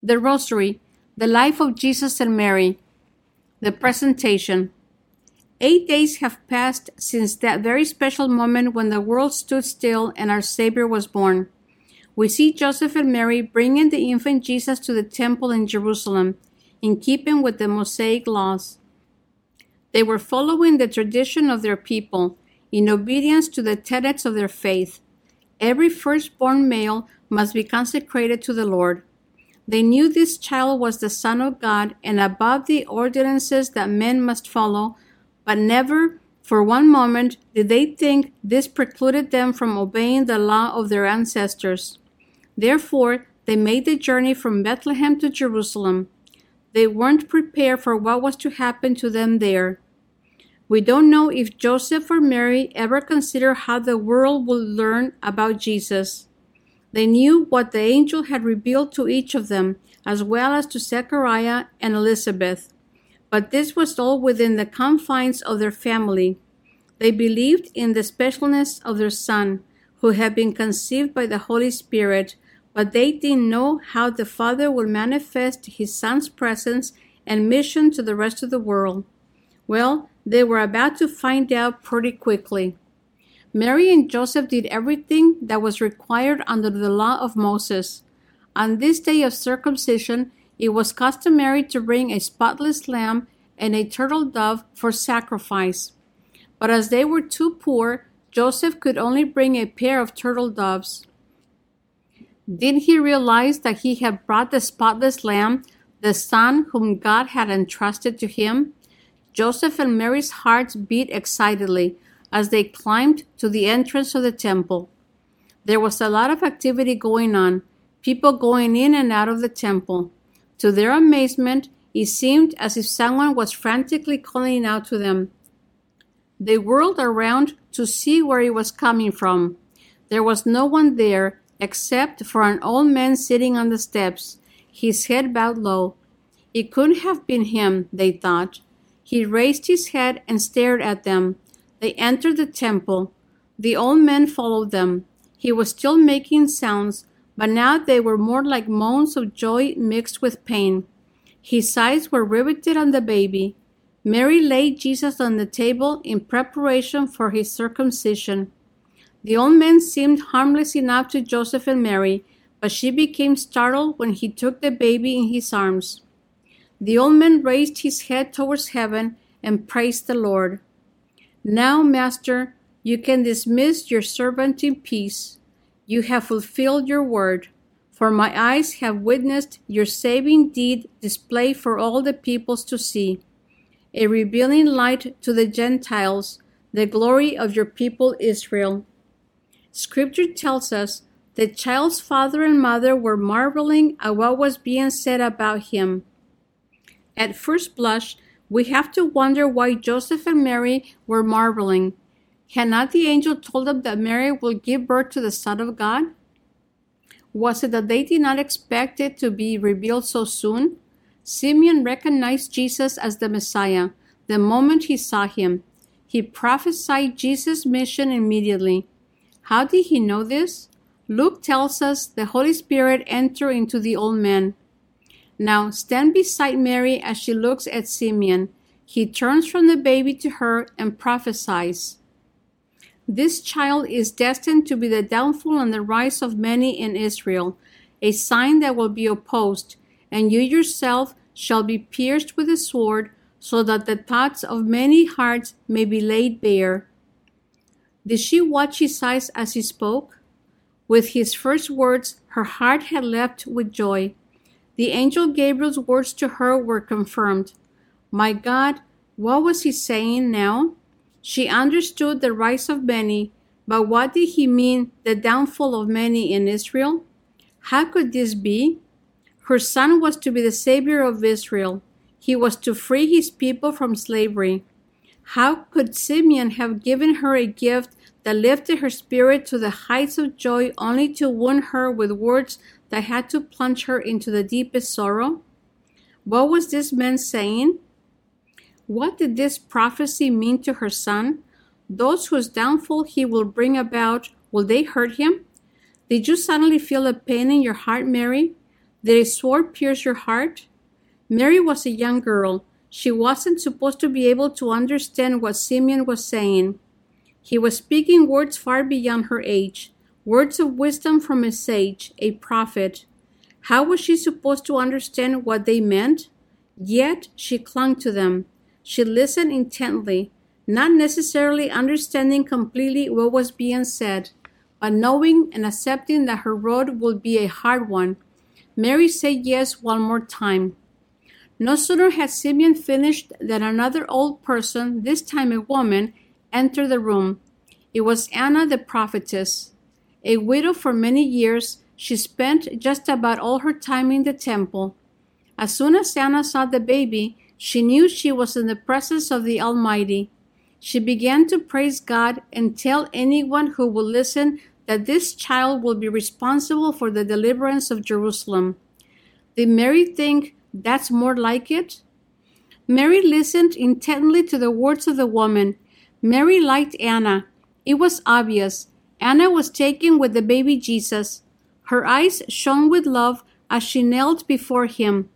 The Rosary, the Life of Jesus and Mary. The Presentation. Eight days have passed since that very special moment when the world stood still and our Savior was born. We see Joseph and Mary bringing the infant Jesus to the temple in Jerusalem, in keeping with the Mosaic laws. They were following the tradition of their people, in obedience to the tenets of their faith. Every firstborn male must be consecrated to the Lord. They knew this child was the Son of God and above the ordinances that men must follow, but never for one moment did they think this precluded them from obeying the law of their ancestors. Therefore, they made the journey from Bethlehem to Jerusalem. They weren't prepared for what was to happen to them there. We don't know if Joseph or Mary ever considered how the world would learn about Jesus. They knew what the angel had revealed to each of them, as well as to Zechariah and Elizabeth. But this was all within the confines of their family. They believed in the specialness of their son, who had been conceived by the Holy Spirit, but they didn't know how the Father would manifest his son's presence and mission to the rest of the world. Well, they were about to find out pretty quickly. Mary and Joseph did everything that was required under the law of Moses. On this day of circumcision, it was customary to bring a spotless lamb and a turtle dove for sacrifice. But as they were too poor, Joseph could only bring a pair of turtle doves. Didn't he realize that he had brought the spotless lamb, the son whom God had entrusted to him? Joseph and Mary's hearts beat excitedly as they climbed to the entrance of the temple. There was a lot of activity going on, people going in and out of the temple. To their amazement, it seemed as if someone was frantically calling out to them. They whirled around to see where it was coming from. There was no one there except for an old man sitting on the steps, his head bowed low. It couldn't have been him, they thought. He raised his head and stared at them. They entered the temple. The old man followed them. He was still making sounds, but now they were more like moans of joy mixed with pain. His eyes were riveted on the baby. Mary laid Jesus on the table in preparation for his circumcision. The old man seemed harmless enough to Joseph and Mary, but she became startled when he took the baby in his arms. The old man raised his head towards heaven and praised the Lord. Now, Master, you can dismiss your servant in peace. You have fulfilled your word, for my eyes have witnessed your saving deed displayed for all the peoples to see, a revealing light to the Gentiles, the glory of your people Israel. Scripture tells us the child's father and mother were marveling at what was being said about him. At first blush, we have to wonder why Joseph and Mary were marveling. Had not the angel told them that Mary would give birth to the Son of God? Was it that they did not expect it to be revealed so soon? Simeon recognized Jesus as the Messiah the moment he saw him. He prophesied Jesus' mission immediately. How did he know this? Luke tells us the Holy Spirit entered into the old man. Now stand beside Mary as she looks at Simeon. He turns from the baby to her and prophesies. This child is destined to be the downfall and the rise of many in Israel, a sign that will be opposed, and you yourself shall be pierced with a sword, so that the thoughts of many hearts may be laid bare. Did she watch his eyes as he spoke? With his first words, her heart had leapt with joy. The angel Gabriel's words to her were confirmed. My God, what was he saying now? She understood the rise of many, but what did he mean, the downfall of many in Israel? How could this be? Her son was to be the savior of Israel. He was to free his people from slavery. How could Simeon have given her a gift that lifted her spirit to the heights of joy only to wound her with words that had to plunge her into the deepest sorrow? What was this man saying? What did this prophecy mean to her son? Those whose downfall he will bring about, will they hurt him? Did you suddenly feel a pain in your heart, Mary? Did a sword pierce your heart? Mary was a young girl. She wasn't supposed to be able to understand what Simeon was saying. He was speaking words far beyond her age, words of wisdom from a sage, a prophet. How was she supposed to understand what they meant? Yet she clung to them. She listened intently, not necessarily understanding completely what was being said, but knowing and accepting that her road would be a hard one. Mary said yes one more time. No sooner had Simeon finished than another old person, this time a woman, entered the room. It was Anna the prophetess. A widow for many years, she spent just about all her time in the temple. As soon as Anna saw the baby, she knew she was in the presence of the Almighty. She began to praise God and tell anyone who would listen that this child will be responsible for the deliverance of Jerusalem. Did Mary think that's more like it? Mary listened intently to the words of the woman. Mary liked Anna. It was obvious. Anna was taken with the baby Jesus. Her eyes shone with love as she knelt before him.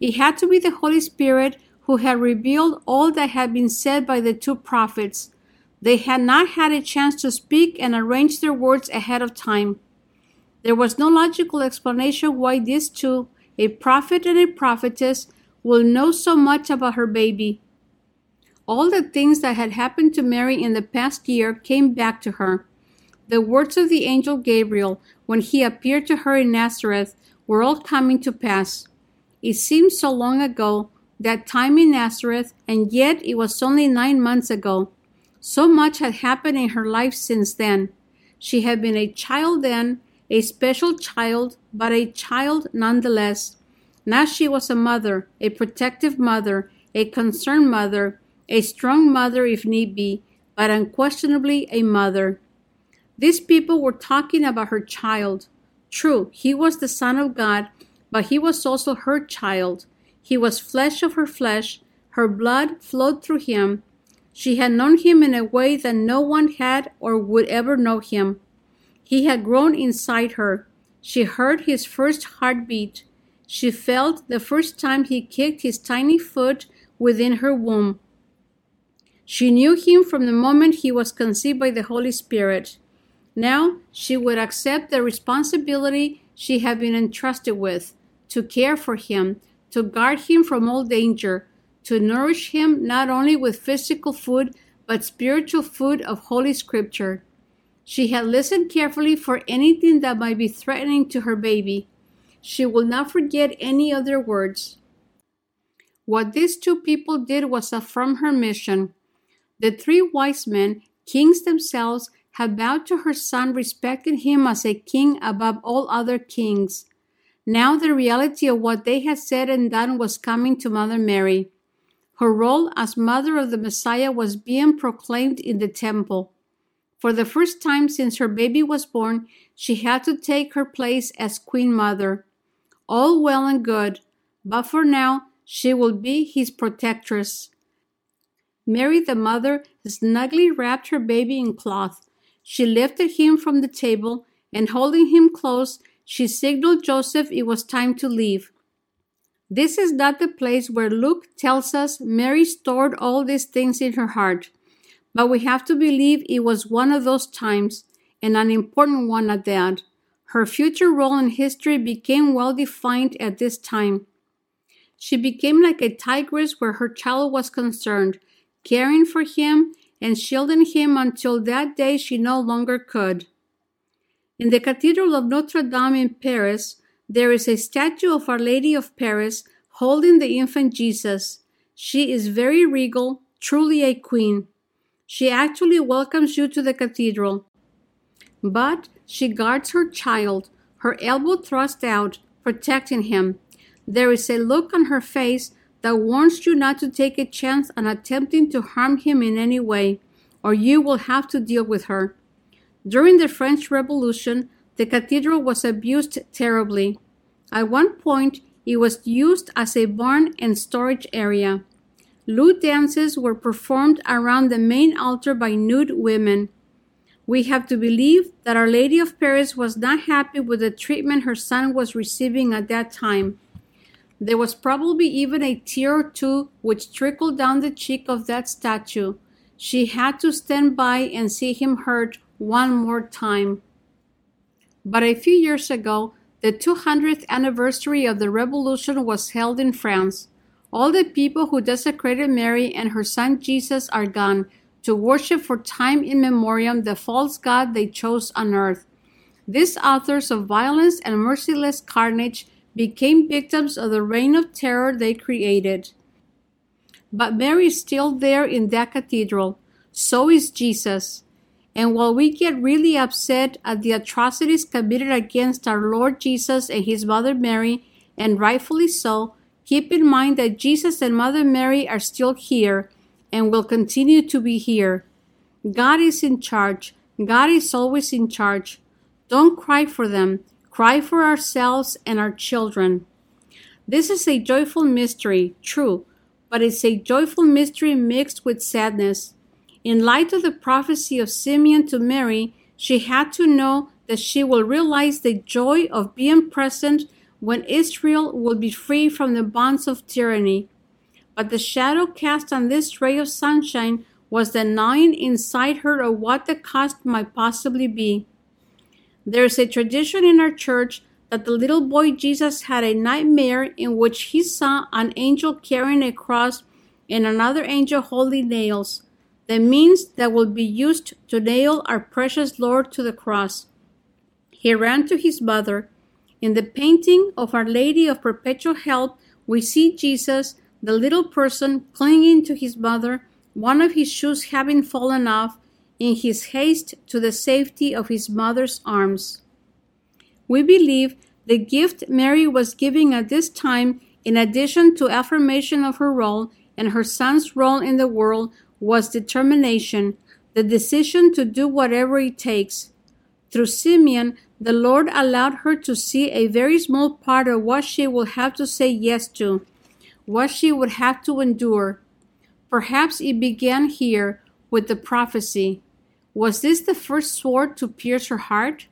It had to be the Holy Spirit who had revealed all that had been said by the two prophets. They had not had a chance to speak and arrange their words ahead of time. There was no logical explanation why these two, a prophet and a prophetess, will know so much about her baby. All the things that had happened to Mary in the past year came back to her. The words of the angel Gabriel, when he appeared to her in Nazareth, were all coming to pass. It seemed so long ago, that time in Nazareth, and yet it was only nine months ago. So much had happened in her life since then. She had been a child then, a special child, but a child nonetheless. Now she was a mother, a protective mother, a concerned mother, a strong mother if need be, but unquestionably a mother. These people were talking about her child. True, he was the Son of God, but he was also her child. He was flesh of her flesh, her blood flowed through him. She had known him in a way that no one had or would ever know him. He had grown inside her. She heard his first heartbeat. She felt the first time he kicked his tiny foot within her womb. She knew him from the moment he was conceived by the Holy Spirit. Now she would accept the responsibility she had been entrusted with to care for him, to guard him from all danger, to nourish him not only with physical food, but spiritual food of Holy Scripture. She had listened carefully for anything that might be threatening to her baby. She will not forget any of their words. What these two people did was affirm her mission. The three wise men, kings themselves, had bowed to her son, respecting him as a king above all other kings. Now the reality of what they had said and done was coming to Mother Mary. Her role as mother of the Messiah was being proclaimed in the temple. For the first time since her baby was born, she had to take her place as Queen Mother. All well and good, but for now she will be his protectress. Mary, the mother, snugly wrapped her baby in cloth. She lifted him from the table, and holding him close, she signaled Joseph it was time to leave. This is not the place where Luke tells us Mary stored all these things in her heart, but we have to believe it was one of those times, and an important one at that. Her future role in history became well defined at this time. She became like a tigress where her child was concerned, caring for him and shielding him until that day she no longer could. In the Cathedral of Notre Dame in Paris, there is a statue of Our Lady of Paris holding the infant Jesus. She is very regal, truly a queen. She actually welcomes you to the cathedral. But she guards her child, her elbow thrust out, protecting him. There is a look on her face that warns you not to take a chance on attempting to harm him in any way, or you will have to deal with her. During the French Revolution, the cathedral was abused terribly. At one point, it was used as a barn and storage area. Lewd dances were performed around the main altar by nude women. We have to believe that Our Lady of Paris was not happy with the treatment her son was receiving at that time. There was probably even a tear or two which trickled down the cheek of that statue. She had to stand by and see him hurt one more time. But a few years ago, the 200th anniversary of the revolution was held in France. All the people who desecrated Mary and her son Jesus are gone to worship for time immemorial the false god they chose on earth. These authors of violence and merciless carnage became victims of the reign of terror they created. But Mary is still there in that cathedral. So is Jesus. And while we get really upset at the atrocities committed against our Lord Jesus and his mother Mary, and rightfully so, keep in mind that Jesus and Mother Mary are still here and will continue to be here. God is in charge. God is always in charge. Don't cry for them. Cry for ourselves and our children. This is a joyful mystery, true, but it's a joyful mystery mixed with sadness. In light of the prophecy of Simeon to Mary, she had to know that she will realize the joy of being present when Israel will be free from the bonds of tyranny. But the shadow cast on this ray of sunshine was the gnawing inside her of what the cost might possibly be. There is a tradition in our church that the little boy Jesus had a nightmare in which he saw an angel carrying a cross and another angel holding nails the means that will be used to nail our precious Lord to the cross. He ran to his mother. In the painting of Our Lady of Perpetual Help, we see Jesus, the little person, clinging to his mother, one of his shoes having fallen off, in his haste to the safety of his mother's arms. We believe the gift Mary was giving at this time, in addition to affirmation of her role and her son's role in the world, was determination, the decision to do whatever it takes. Through Simeon, the Lord allowed her to see a very small part of what she would have to say yes to, what she would have to endure. Perhaps it began here with the prophecy. Was this the first sword to pierce her heart?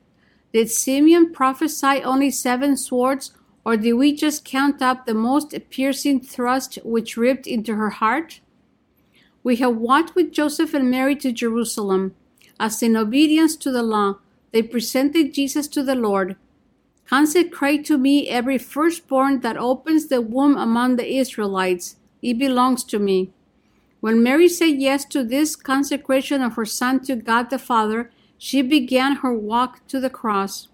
Did Simeon prophesy only seven swords, or did we just count up the most piercing thrust which ripped into her heart? We have walked with Joseph and Mary to Jerusalem. As in obedience to the law, they presented Jesus to the Lord. Consecrate to me every firstborn that opens the womb among the Israelites. It belongs to me. When Mary said yes to this consecration of her son to God the Father, she began her walk to the cross.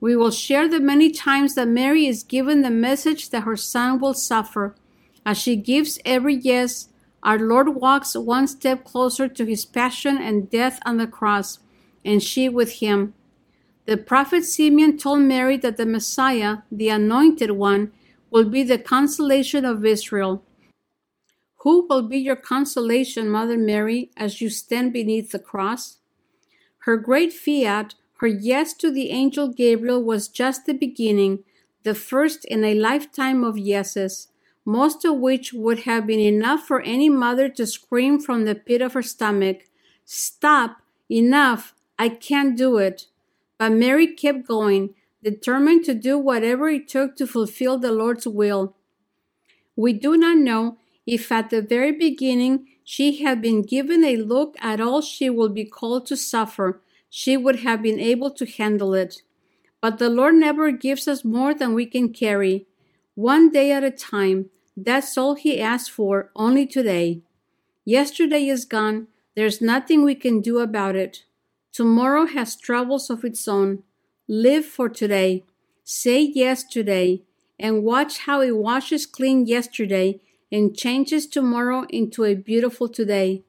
We will share the many times that Mary is given the message that her son will suffer. As she gives every yes, our Lord walks one step closer to his passion and death on the cross, and she with him. The prophet Simeon told Mary that the Messiah, the anointed one, will be the consolation of Israel. Who will be your consolation, Mother Mary, as you stand beneath the cross? Her great fiat, her yes to the angel Gabriel, was just the beginning, the first in a lifetime of yeses most of which would have been enough for any mother to scream from the pit of her stomach, Stop! Enough! I can't do it. But Mary kept going, determined to do whatever it took to fulfill the Lord's will. We do not know if at the very beginning she had been given a look at all she would be called to suffer, she would have been able to handle it. But the Lord never gives us more than we can carry. One day at a time, that's all he asks for only today. Yesterday is gone. There's nothing we can do about it. Tomorrow has troubles of its own. Live for today. Say yes today and watch how it washes clean yesterday and changes tomorrow into a beautiful today.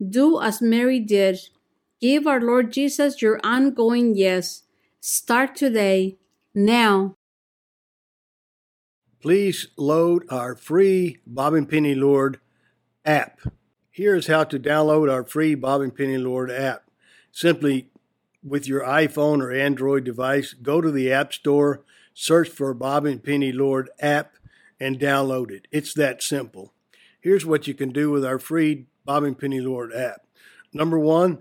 Do as Mary did. Give our Lord Jesus your ongoing yes. Start today, now. Please load our free Bob and Penny Lord app. Here's how to download our free Bob and Penny Lord app. Simply with your iPhone or Android device, go to the App Store, search for Bob and Penny Lord app, and download it. It's that simple. Here's what you can do with our free Bob and Penny Lord app. Number one,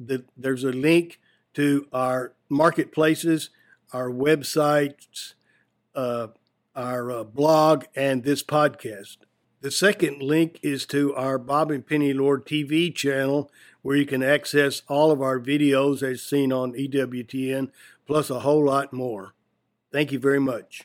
the, there's a link to our marketplaces, our websites, uh, our uh, blog, and this podcast. The second link is to our Bob and Penny Lord TV channel, where you can access all of our videos as seen on EWTN, plus a whole lot more. Thank you very much.